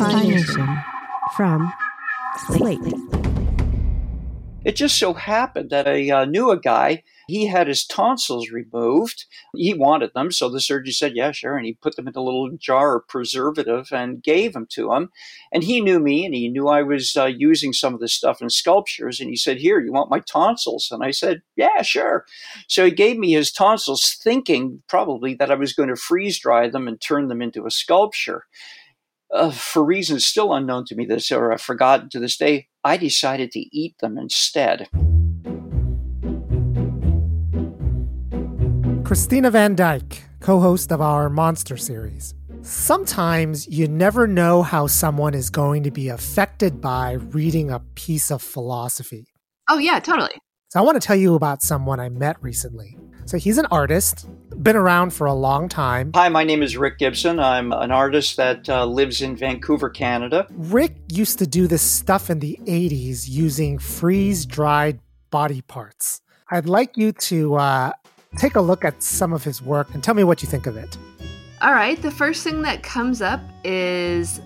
Hi-Phi Nation from Slate. It just so happened that I uh, knew a guy. He had his tonsils removed. He wanted them, so the surgeon said, "Yeah, sure." And he put them in a little jar of preservative and gave them to him. And he knew me, and he knew I was uh, using some of this stuff in sculptures. And he said, "Here, you want my tonsils?" And I said, "Yeah, sure." So he gave me his tonsils, thinking probably that I was going to freeze dry them and turn them into a sculpture uh, for reasons still unknown to me this or I've forgotten to this day, I decided to eat them instead. Christina Van Dyke, co host of our Monster series. Sometimes you never know how someone is going to be affected by reading a piece of philosophy. Oh, yeah, totally. So I want to tell you about someone I met recently. So he's an artist, been around for a long time. Hi, my name is Rick Gibson. I'm an artist that uh, lives in Vancouver, Canada. Rick used to do this stuff in the 80s using freeze dried body parts. I'd like you to uh, take a look at some of his work and tell me what you think of it. All right, the first thing that comes up is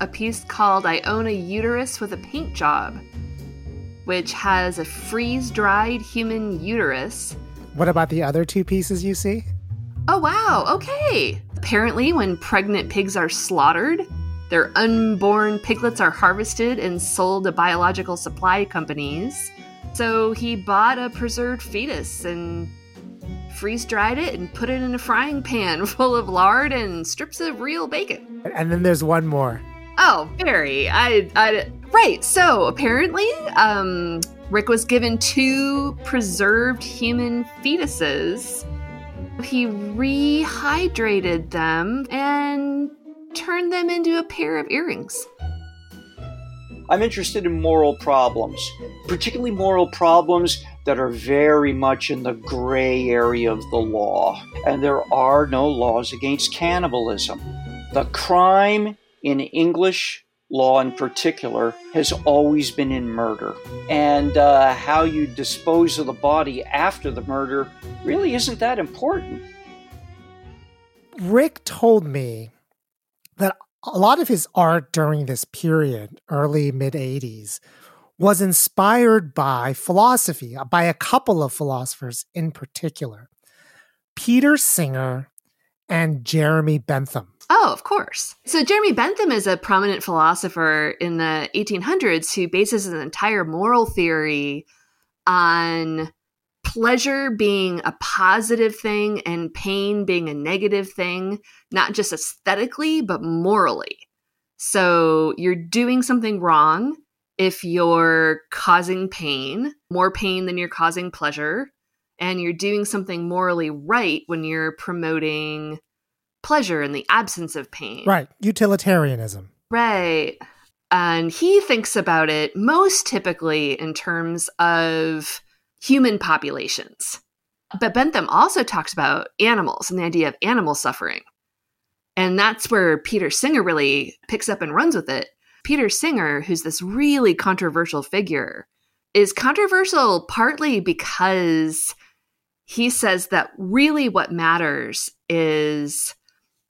a piece called I Own a Uterus with a Paint Job, which has a freeze dried human uterus. What about the other two pieces you see? Oh, wow, okay. Apparently, when pregnant pigs are slaughtered, their unborn piglets are harvested and sold to biological supply companies. So he bought a preserved fetus and freeze dried it and put it in a frying pan full of lard and strips of real bacon. And then there's one more. Oh, very. I, I, right. So apparently, um, Rick was given two preserved human fetuses. He rehydrated them and turned them into a pair of earrings. I'm interested in moral problems, particularly moral problems that are very much in the gray area of the law. And there are no laws against cannibalism. The crime in English law in particular has always been in murder. And uh, how you dispose of the body after the murder really isn't that important. Rick told me that a lot of his art during this period, early mid 80s, was inspired by philosophy, uh, by a couple of philosophers in particular Peter Singer and Jeremy Bentham. Oh, of course. So Jeremy Bentham is a prominent philosopher in the 1800s who bases his entire moral theory on pleasure being a positive thing and pain being a negative thing, not just aesthetically, but morally. So you're doing something wrong if you're causing pain, more pain than you're causing pleasure, and you're doing something morally right when you're promoting pleasure in the absence of pain. Right. Utilitarianism. Right. And he thinks about it most typically in terms of human populations. But Bentham also talks about animals and the idea of animal suffering. And that's where Peter Singer really picks up and runs with it. Peter Singer, who's this really controversial figure, is controversial partly because he says that really what matters is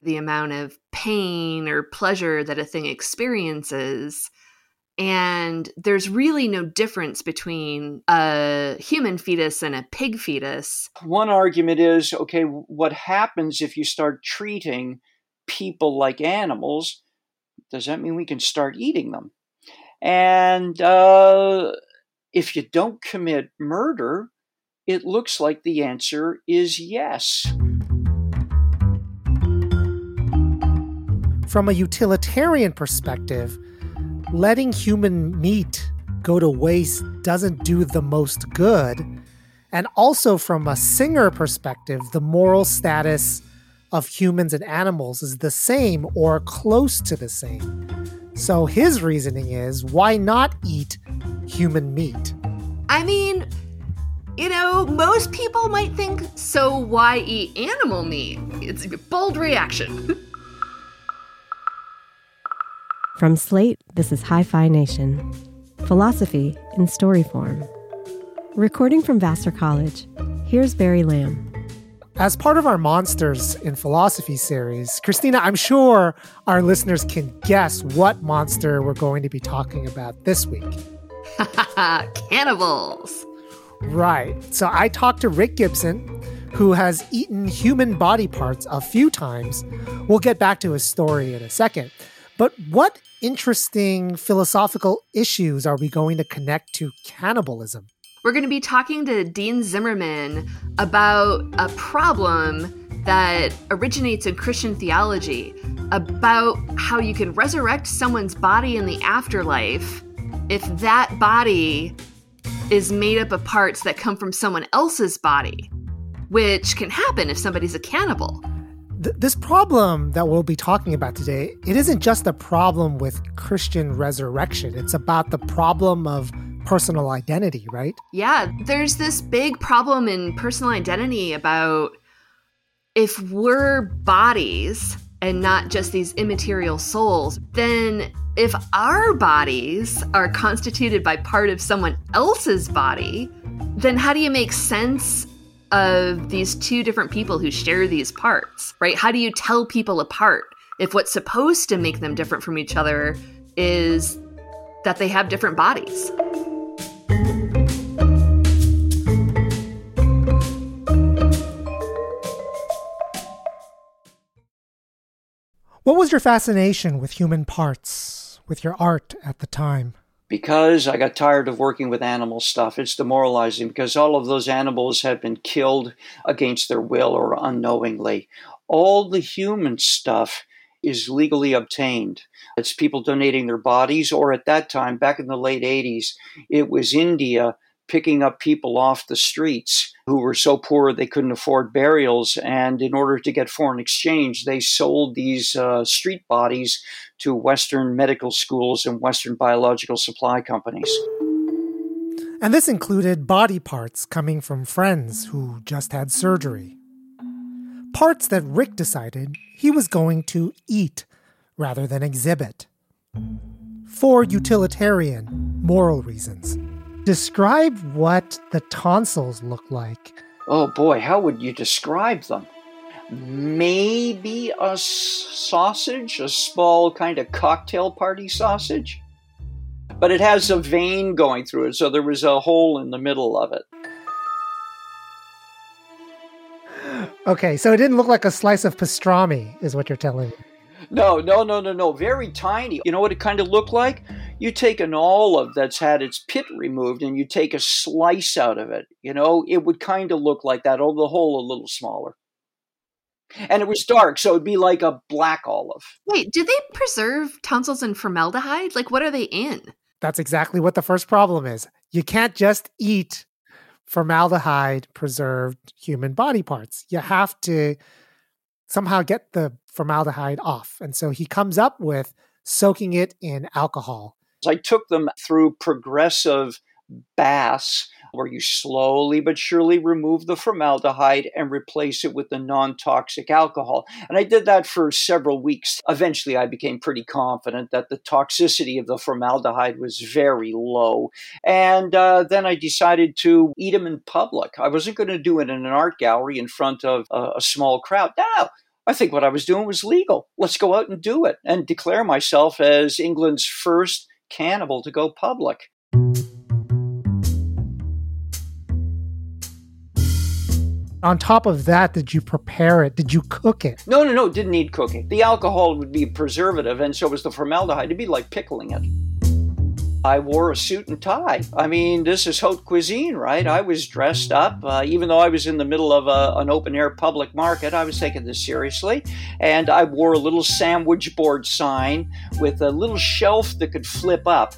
the amount of pain or pleasure that a thing experiences. And there's really no difference between a human fetus and a pig fetus. One argument is okay, what happens if you start treating people like animals? Does that mean we can start eating them? And uh, if you don't commit murder, it looks like the answer is yes. From a utilitarian perspective, letting human meat go to waste doesn't do the most good. And also, from a Singer perspective, the moral status of humans and animals is the same or close to the same. So, his reasoning is why not eat human meat? I mean, you know, most people might think, so why eat animal meat? It's a bold reaction. From Slate, this is Hi Phi Nation Philosophy in Story Form. Recording from Vassar College, here's Barry Lam. As part of our Monsters in Philosophy series, Christina, I'm sure our listeners can guess what monster we're going to be talking about this week. Cannibals. Right. So I talked to Rick Gibson, who has eaten human body parts a few times. We'll get back to his story in a second. But what interesting philosophical issues are we going to connect to cannibalism? We're going to be talking to Dean Zimmerman about a problem that originates in Christian theology about how you can resurrect someone's body in the afterlife if that body is made up of parts that come from someone else's body, which can happen if somebody's a cannibal. Th- this problem that we'll be talking about today, it isn't just a problem with Christian resurrection. It's about the problem of personal identity, right? Yeah, there's this big problem in personal identity about if we're bodies and not just these immaterial souls, then if our bodies are constituted by part of someone else's body, then how do you make sense of these two different people who share these parts, right? How do you tell people apart if what's supposed to make them different from each other is that they have different bodies? What was your fascination with human parts, with your art at the time? Because I got tired of working with animal stuff. It's demoralizing because all of those animals have been killed against their will or unknowingly. All the human stuff is legally obtained. It's people donating their bodies, or at that time, back in the late 80s, it was India picking up people off the streets who were so poor they couldn't afford burials. And in order to get foreign exchange, they sold these uh, street bodies to Western medical schools and Western biological supply companies. And this included body parts coming from friends who just had surgery. Parts that Rick decided he was going to eat rather than exhibit. For utilitarian, moral reasons. Describe what the tonsils look like. Oh boy, how would you describe them? Maybe a sausage, a small kind of cocktail party sausage. But it has a vein going through it, so there was a hole in the middle of it. Okay, so it didn't look like a slice of pastrami, is what you're telling me. No, no, no, no, no. Very tiny. You know what it kind of looked like? You take an olive that's had its pit removed and you take a slice out of it. You know, it would kind of look like that, although the hole a little smaller. And it was dark, so it'd be like a black olive. Wait, do they preserve tonsils in formaldehyde? Like, what are they in? That's exactly what the first problem is. You can't just eat formaldehyde preserved human body parts. You have to somehow get the formaldehyde off. And so he comes up with soaking it in alcohol. I took them through progressive baths where you slowly but surely remove the formaldehyde and replace it with the non toxic alcohol. And I did that for several weeks. Eventually, I became pretty confident that the toxicity of the formaldehyde was very low. And uh, then I decided to eat them in public. I wasn't going to do it in an art gallery in front of a, a small crowd. No, I think what I was doing was legal. Let's go out and do it and declare myself as England's first cannibal to go public. On top of that, did you prepare it? Did you cook it? No, no, no, didn't need cooking. The alcohol would be preservative, and so was the formaldehyde. It'd be like pickling it. I wore a suit and tie. I mean, this is haute cuisine, right? I was dressed up. Uh, even though I was in the middle of a, an open air public market, I was taking this seriously. And I wore a little sandwich board sign with a little shelf that could flip up.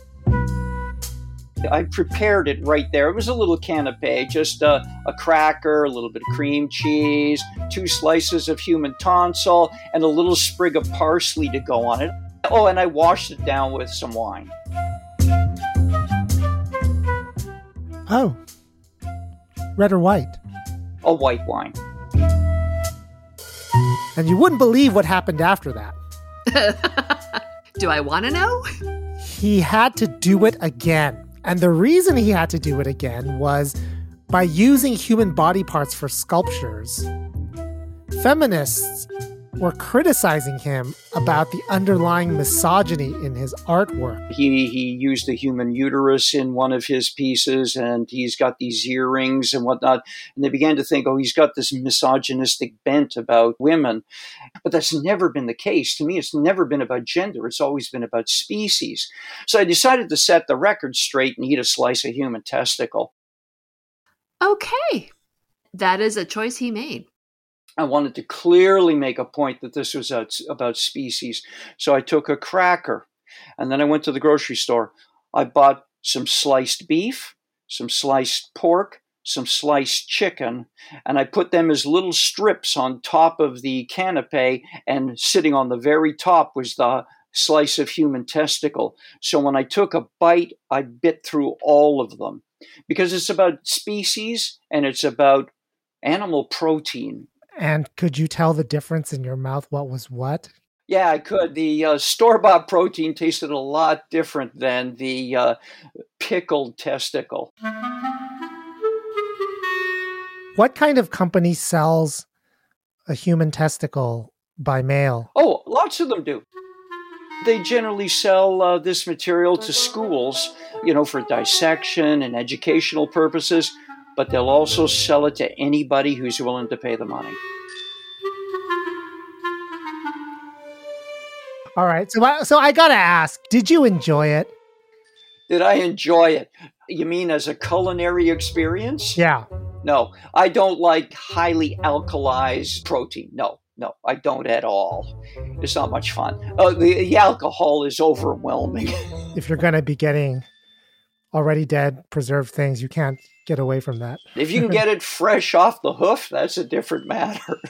I prepared it right there. It was a little canape, just a, a, cracker, a little bit of cream cheese, two slices of human tonsil, and a little sprig of parsley to go on it. Oh, and I washed it down with some wine. Oh, red or white? A white wine. And you wouldn't believe what happened after that. Do I want to know? He had to do it again. And the reason he had to do it again was by using human body parts for sculptures, feminists were criticizing him about the underlying misogyny in his artwork. He he used the human uterus in one of his pieces, and he's got these earrings and whatnot. And they began to think, oh, he's got this misogynistic bent about women. But that's never been the case. To me, it's never been about gender. It's always been about species. So I decided to set the record straight and eat a slice of human testicle. Okay. That is a choice he made. I wanted to clearly make a point that this was about species. So I took a cracker and then I went to the grocery store. I bought some sliced beef, some sliced pork, some sliced chicken, and I put them as little strips on top of the canapé, and sitting on the very top was the slice of human testicle. So when I took a bite, I bit through all of them because it's about species and it's about animal protein. And could you tell the difference in your mouth? What was what? Yeah, I could. The uh, store bought protein tasted a lot different than the uh, pickled testicle. What kind of company sells a human testicle by mail? Oh, lots of them do. They generally sell uh, this material to schools, you know, for dissection and educational purposes but they'll also sell it to anybody who's willing to pay the money. All right. So, I, so I got to ask, did you enjoy it? Did I enjoy it? You mean as a culinary experience? Yeah. No, I don't like highly alkalized protein. No, no, I don't at all. It's not much fun. Uh, the, the alcohol is overwhelming. if you're going to be getting already dead preserved things, you can't get away from that. If you can get it fresh off the hoof, that's a different matter.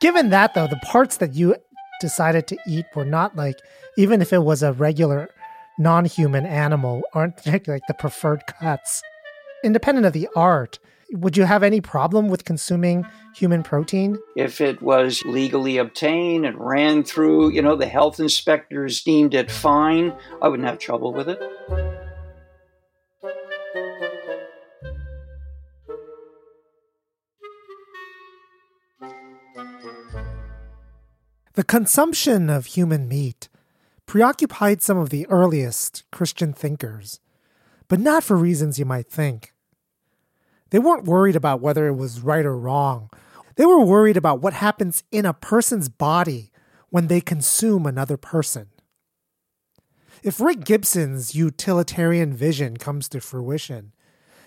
Given that, though, the parts that you decided to eat were not like, even if it was a regular non human animal, aren't like the preferred cuts. Independent of the art, would you have any problem with consuming human protein? If it was legally obtained and ran through, you know, the health inspectors deemed it fine, I wouldn't have trouble with it. The consumption of human meat preoccupied some of the earliest Christian thinkers, but not for reasons you might think. They weren't worried about whether it was right or wrong. They were worried about what happens in a person's body when they consume another person. If Rick Gibson's utilitarian vision comes to fruition,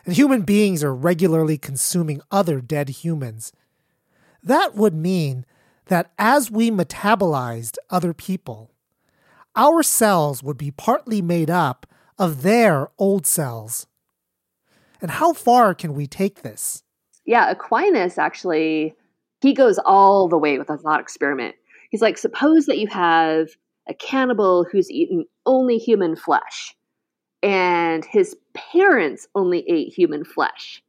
and human beings are regularly consuming other dead humans, that would mean that as we metabolized other people, our cells would be partly made up of their old cells. And how far can we take this? Yeah, Aquinas actually, he goes all the way with a thought experiment. He's like, suppose that you have a cannibal who's eaten only human flesh, and his parents only ate human flesh.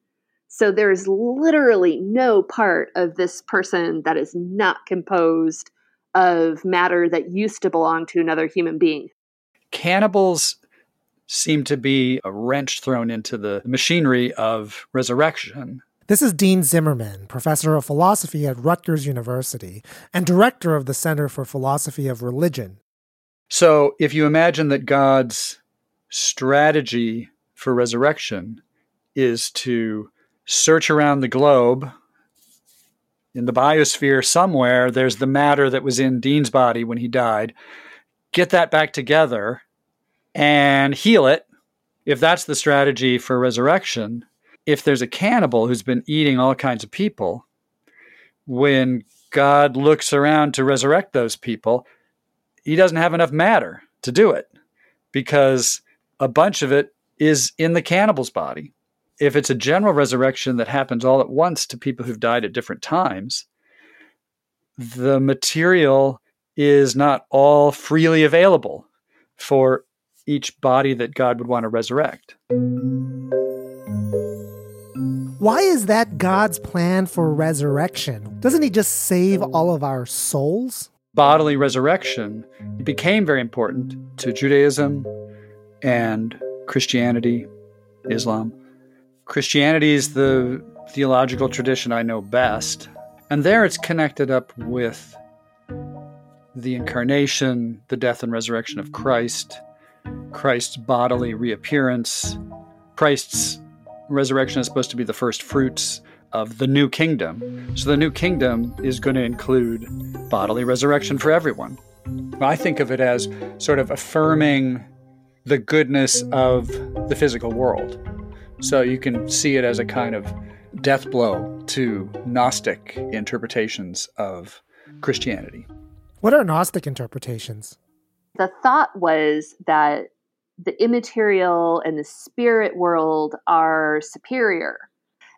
So there's literally no part of this person that is not composed of matter that used to belong to another human being. Cannibals seem to be a wrench thrown into the machinery of resurrection. This is Dean Zimmerman, professor of philosophy at Rutgers University and director of the Center for Philosophy of Religion. So, if you imagine that God's strategy for resurrection is to search around the globe in the biosphere somewhere, there's the matter that was in Dean's body when he died. Get that back together and heal it. If that's the strategy for resurrection, if there's a cannibal who's been eating all kinds of people, when God looks around to resurrect those people, he doesn't have enough matter to do it because a bunch of it is in the cannibal's body if it's a general resurrection that happens all at once to people who've died at different times, the material is not all freely available for each body that God would want to resurrect. Why is that God's plan for resurrection? Doesn't He just save all of our souls? Bodily resurrection became very important to Judaism and Christianity, Islam. Christianity is the theological tradition I know best. And there it's connected up with the incarnation, the death and resurrection of Christ, Christ's bodily reappearance. Christ's resurrection is supposed to be the first fruits of the new kingdom. So the new kingdom is going to include bodily resurrection for everyone. I think of it as sort of affirming the goodness of the physical world. So you can see it as a kind of death blow to Gnostic interpretations of Christianity. What are Gnostic interpretations? The thought was that the immaterial and the spirit world are superior.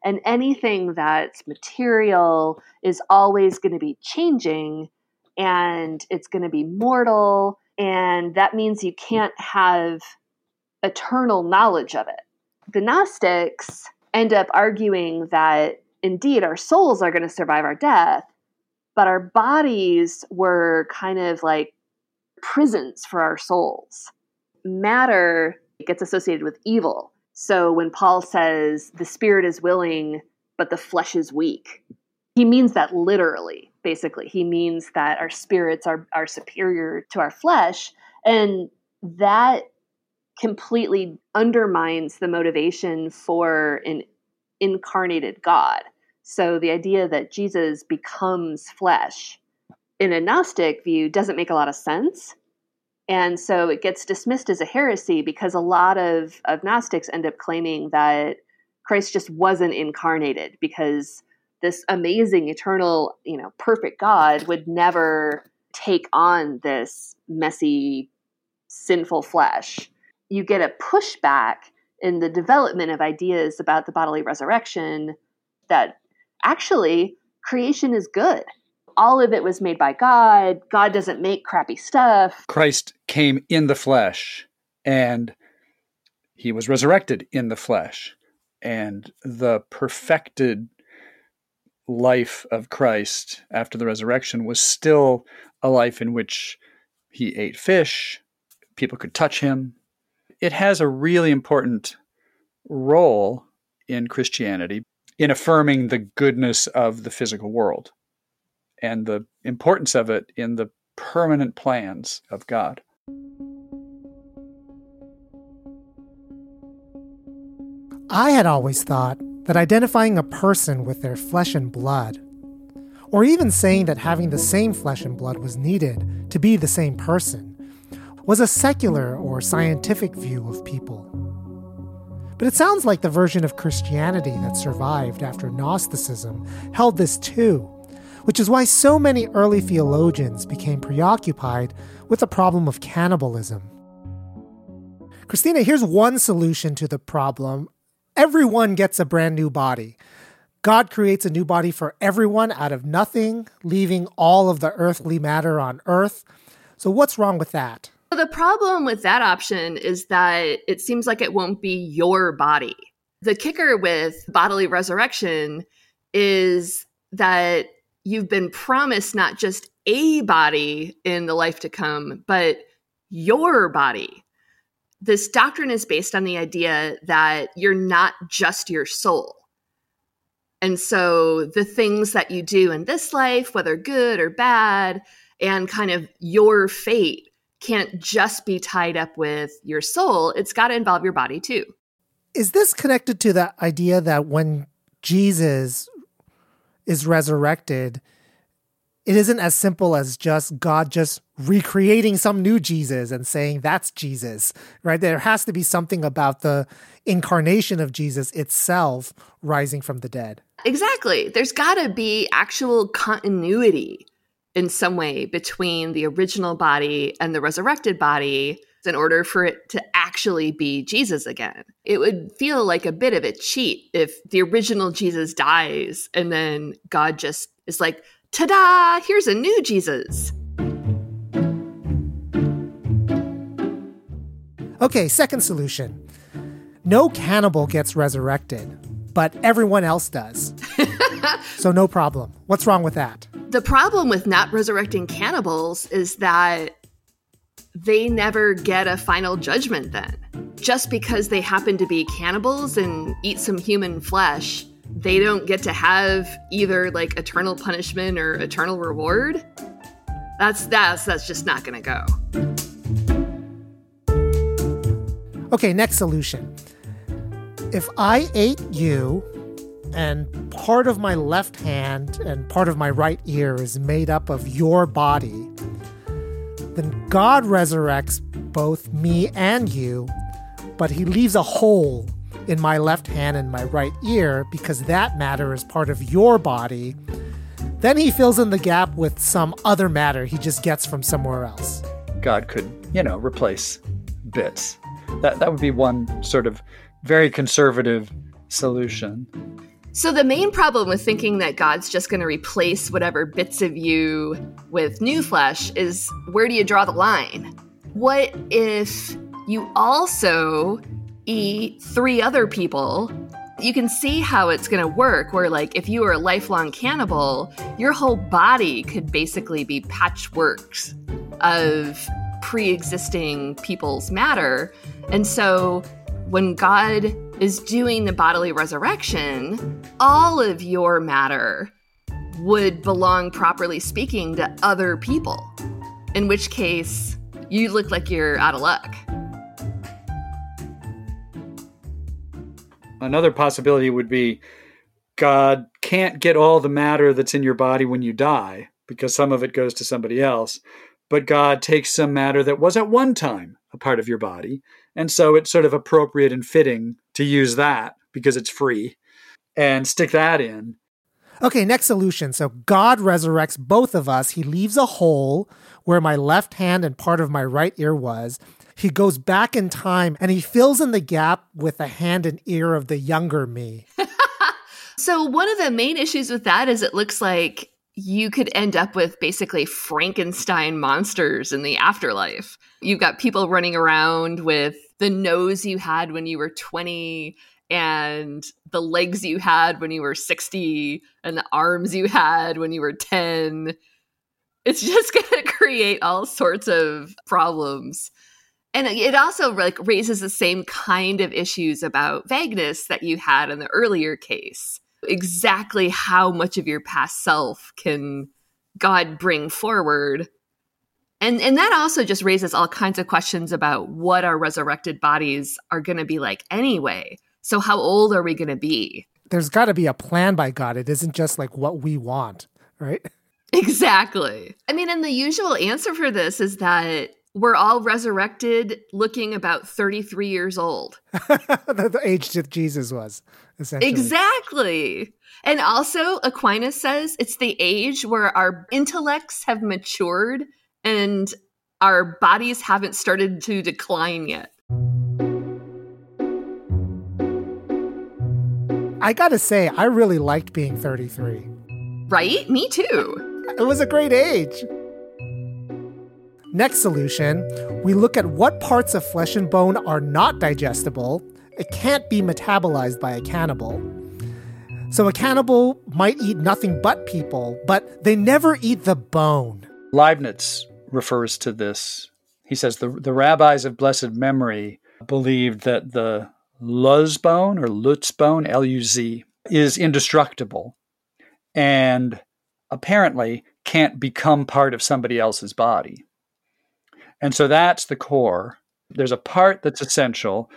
And anything that's material is always going to be changing and it's going to be mortal. And that means you can't have eternal knowledge of it. The Gnostics end up arguing that indeed our souls are going to survive our death, but our bodies were kind of like prisons for our souls. Matter gets associated with evil. So when Paul says the spirit is willing, but the flesh is weak, he means that literally, basically. He means that our spirits are, are superior to our flesh. And that completely undermines the motivation for an incarnated God. So the idea that Jesus becomes flesh in a Gnostic view doesn't make a lot of sense. And so it gets dismissed as a heresy because a lot of, of Gnostics end up claiming that Christ just wasn't incarnated because this amazing, eternal, you know, perfect God would never take on this messy, sinful flesh. You get a pushback in the development of ideas about the bodily resurrection that actually creation is good. All of it was made by God. God doesn't make crappy stuff. Christ came in the flesh and he was resurrected in the flesh. And the perfected life of Christ after the resurrection was still a life in which he ate fish, people could touch him, it has a really important role in Christianity in affirming the goodness of the physical world and the importance of it in the permanent plans of God. I had always thought that identifying a person with their flesh and blood, or even saying that having the same flesh and blood was needed to be the same person, was a secular or scientific view of people. But it sounds like the version of Christianity that survived after Gnosticism held this too, which is why so many early theologians became preoccupied with the problem of cannibalism. Christina, here's one solution to the problem everyone gets a brand new body. God creates a new body for everyone out of nothing, leaving all of the earthly matter on earth. So, what's wrong with that? The problem with that option is that it seems like it won't be your body. The kicker with bodily resurrection is that you've been promised not just a body in the life to come, but your body. This doctrine is based on the idea that you're not just your soul. And so the things that you do in this life, whether good or bad, and kind of your fate can't just be tied up with your soul, it's got to involve your body too. Is this connected to the idea that when Jesus is resurrected, it isn't as simple as just God just recreating some new Jesus and saying that's Jesus, right? There has to be something about the incarnation of Jesus itself rising from the dead. Exactly. There's got to be actual continuity in some way between the original body and the resurrected body in order for it to actually be Jesus again. It would feel like a bit of a cheat if the original Jesus dies and then God just is like, ta da, here's a new Jesus. Okay, second solution. No cannibal gets resurrected, but everyone else does. so no problem. What's wrong with that? The problem with not resurrecting cannibals is that they never get a final judgment then. Just because they happen to be cannibals and eat some human flesh they don't get to have either like eternal punishment or eternal reward. That's that's that's just not going to go. Okay, next solution. If I ate you and part of my left hand and part of my right ear is made up of your body, then God resurrects both me and you, but he leaves a hole in my left hand and my right ear because that matter is part of your body. Then he fills in the gap with some other matter he just gets from somewhere else. God could, you know, replace bits. That that would be one sort of very conservative solution. So, the main problem with thinking that God's just going to replace whatever bits of you with new flesh is where do you draw the line? What if you also eat three other people? You can see how it's going to work. Where, like, if you were a lifelong cannibal, your whole body could basically be patchworks of pre existing people's matter. And so, when God is doing the bodily resurrection, all of your matter would belong, properly speaking, to other people. In which case, you look like you're out of luck. Another possibility would be God can't get all the matter that's in your body when you die because some of it goes to somebody else, but God takes some matter that was at one time a part of your body. And so it's sort of appropriate and fitting to use that because it's free and stick that in. Okay, next solution. So God resurrects both of us. He leaves a hole where my left hand and part of my right ear was. He goes back in time and he fills in the gap with the hand and ear of the younger me. so, one of the main issues with that is it looks like you could end up with basically Frankenstein monsters in the afterlife. You've got people running around with the nose you had when you were 20 and the legs you had when you were 60 and the arms you had when you were 10 it's just going to create all sorts of problems. And it also like raises the same kind of issues about vagueness that you had in the earlier case exactly how much of your past self can god bring forward. And and that also just raises all kinds of questions about what our resurrected bodies are going to be like anyway. So how old are we going to be? There's got to be a plan by god. It isn't just like what we want right? Exactly. I mean and the usual answer for this is that we're all resurrected looking about 33 years old. The age that jesus was essentially exactly and also aquinas says it's the age where our intellects have matured and our bodies haven't started to decline yet. I gotta say, I really liked being 33. Right? Me too. It was a great age. Next solution we look at what parts of flesh and bone are not digestible. It can't be metabolized by a cannibal. So a cannibal might eat nothing but people, but they never eat the bone. Leibniz refers to this. He says the, the rabbis of blessed memory believed that the Luz bone or Lutz bone, L U Z, is indestructible and apparently can't become part of somebody else's body. And so that's the core. There's a part that's essential.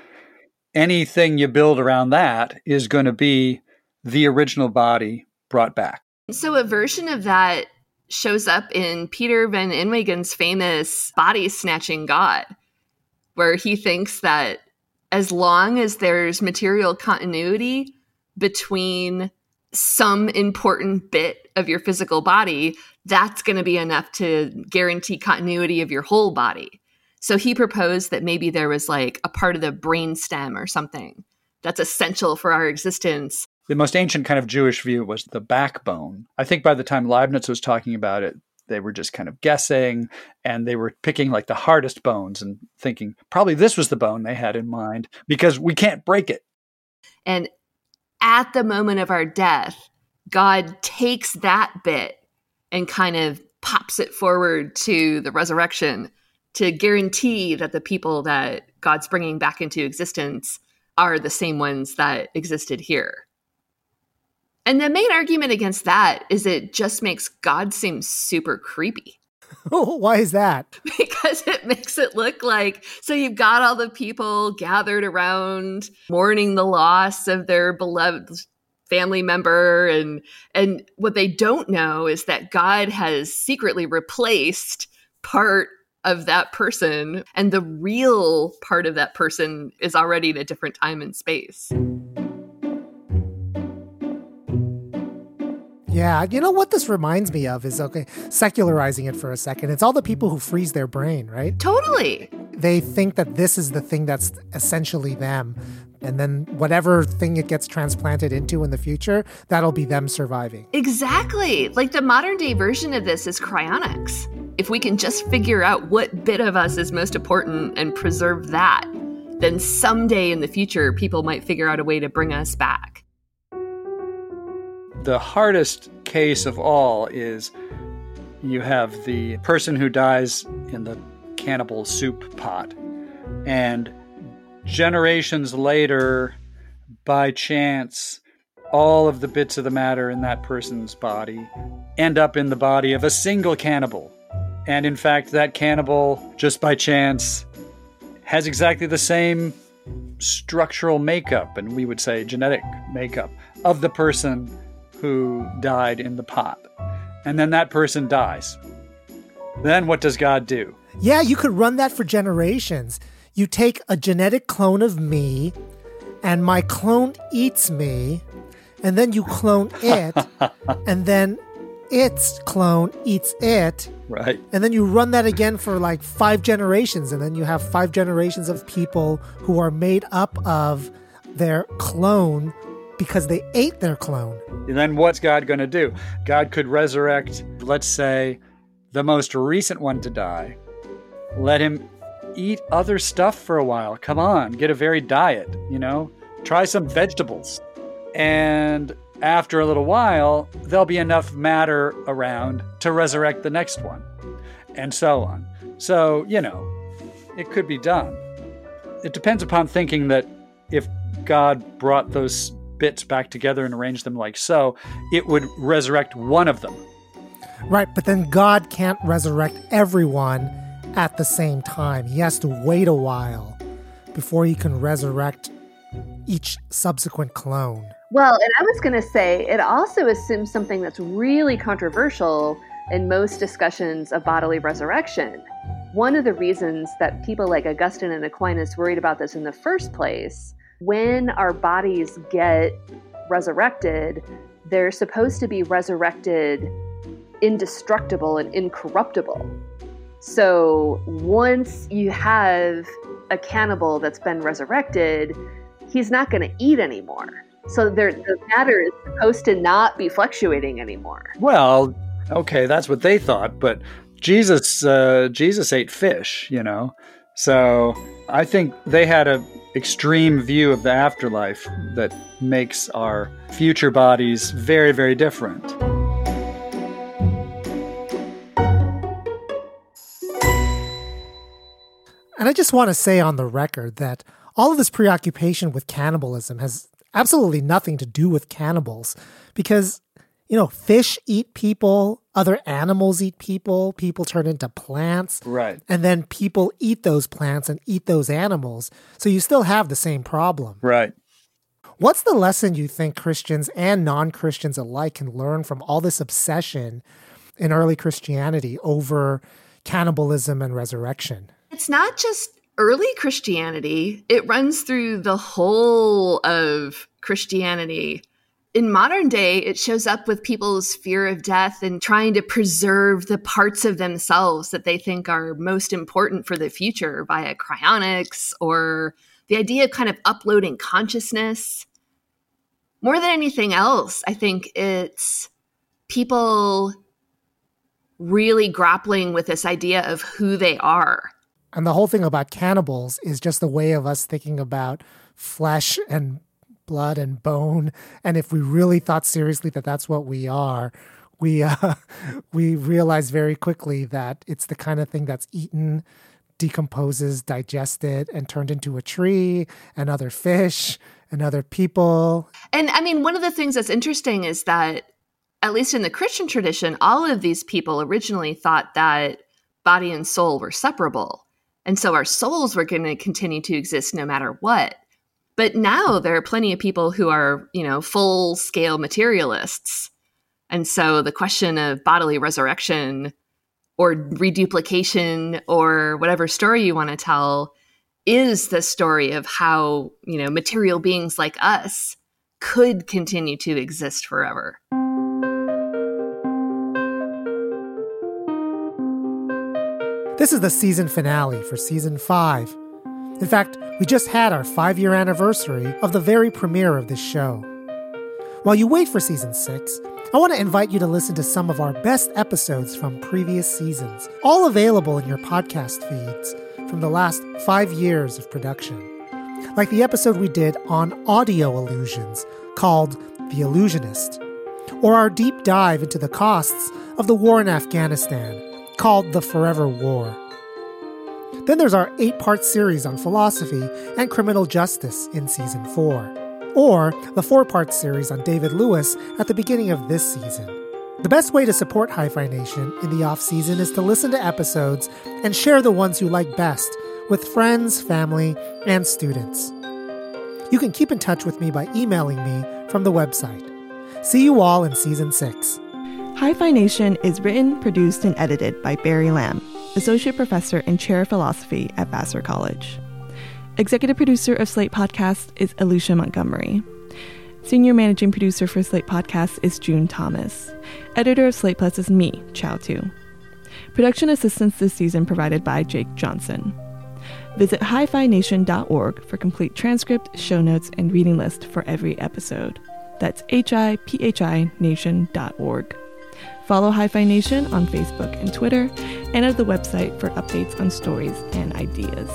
Anything you build around that is going to be the original body brought back. So, a version of that shows up in Peter Van Inwagen's famous body snatching God, where he thinks that as long as there's material continuity between some important bit of your physical body, that's going to be enough to guarantee continuity of your whole body. So he proposed that maybe there was like a part of the brain stem or something that's essential for our existence the most ancient kind of Jewish view was the backbone. I think by the time Leibniz was talking about it, they were just kind of guessing and they were picking like the hardest bones and thinking probably this was the bone they had in mind because we can't break it. And at the moment of our death, God takes that bit and kind of pops it forward to the resurrection to guarantee that the people that God's bringing back into existence are the same ones that existed here. And the main argument against that is it just makes God seem super creepy. Why is that? Because it makes it look like so you've got all the people gathered around mourning the loss of their beloved family member and and what they don't know is that God has secretly replaced part of that person and the real part of that person is already in a different time and space. Yeah, you know what this reminds me of is okay, secularizing it for a second. It's all the people who freeze their brain, right? Totally. They think that this is the thing that's essentially them. And then whatever thing it gets transplanted into in the future, that'll be them surviving. Exactly. Like the modern day version of this is cryonics. If we can just figure out what bit of us is most important and preserve that, then someday in the future, people might figure out a way to bring us back the hardest case of all is you have the person who dies in the cannibal soup pot, and generations later, by chance, all of the bits of the matter in that person's body end up in the body of a single cannibal. And in fact, that cannibal, just by chance, has exactly the same structural makeup, and we would say genetic makeup, of the person who died in the pot. And then that person dies. Then what does God do? Yeah, you could run that for generations. You take a genetic clone of me, and my clone eats me, and then you clone it, and then its clone eats it. Right. And then you run that again for like five generations, and then you have five generations of people who are made up of their clone because they ate their clone. And then what's God going to do? God could resurrect, let's say, the most recent one to die. Let him eat other stuff for a while. Come on, get a varied diet, you know? Try some vegetables. And after a little while, there'll be enough matter around to resurrect the next one, and so on. So, you know, it could be done. It depends upon thinking that if God brought those bits back together and arranged them like so, it would resurrect one of them. Right, but then God can't resurrect everyone at the same time. He has to wait a while before he can resurrect each subsequent clone. Well, and I was going to say, it also assumes something that's really controversial in most discussions of bodily resurrection. One of the reasons that people like Augustine and Aquinas worried about this in the first place when our bodies get resurrected, they're supposed to be resurrected indestructible and incorruptible. So once you have a cannibal that's been resurrected, he's not going to eat anymore. So the matter is supposed to not be fluctuating anymore. Well, okay, that's what they thought, but Jesus, uh, Jesus ate fish, you know. So I think they had a extreme view of the afterlife that makes our future bodies very, very different. And I just want to say on the record that all of this preoccupation with cannibalism has absolutely nothing to do with cannibals because you know, fish eat people, other animals eat people, people turn into plants. Right. And then people eat those plants and eat those animals. So you still have the same problem. Right. What's the lesson you think Christians and non Christians alike can learn from all this obsession in early Christianity over cannibalism and resurrection? It's not just early Christianity, it runs through the whole of Christianity in modern day, it shows up with people's fear of death and trying to preserve the parts of themselves that they think are most important for the future via cryonics or the idea of kind of uploading consciousness. More than anything else, I think it's people really grappling with this idea of who they are. And the whole thing about cannibals is just a way of us thinking about flesh and blood and bone. And if we really thought seriously that that's what we are, we uh, we realize very quickly that it's the kind of thing that's eaten decomposes, digested, and turned into a tree and other fish and other people. And I mean, one of the things that's interesting is that, at least in the Christian tradition, all of these people originally thought that body and soul were separable. And so our souls were going to continue to exist no matter what. But now there are plenty of people who are, you know, full scale materialists. And so the question of bodily resurrection or reduplication or whatever story you want to tell is the story of how, you know, material beings like us could continue to exist forever. This is the season finale for season five. In fact, we just had our five year anniversary of the very premiere of this show. While you wait for season six, I want to invite you to listen to some of our best episodes from previous seasons, all available in your podcast feeds from the last five years of production. Like the episode we did on audio illusions called The Illusionist, or our deep dive into the costs of the war in Afghanistan called The Forever War. Then there's our eight part series on philosophy and criminal justice in season four or the four part series on David Lewis at the beginning of this season. The best way to support Hi Phi Nation in the off season is to listen to episodes and share the ones you like best with friends, family, and students. You can keep in touch with me by emailing me from the website. See you all in season six. Hi Phi Nation is written, produced, and edited by Barry Lam, Associate Professor and Chair of Philosophy at Vassar College. Executive producer of Slate Podcast is Alicia Montgomery. Senior managing producer for Slate Podcast is June Thomas. Editor of Slate Plus is me, Chau Tu. Production assistance this season provided by Jake Johnson. Visit hiphination.org for complete transcript, show notes, and reading list for every episode. That's hiphi nation.org. Follow Hi-Phi Nation on Facebook and Twitter, and at the website for updates on stories and ideas.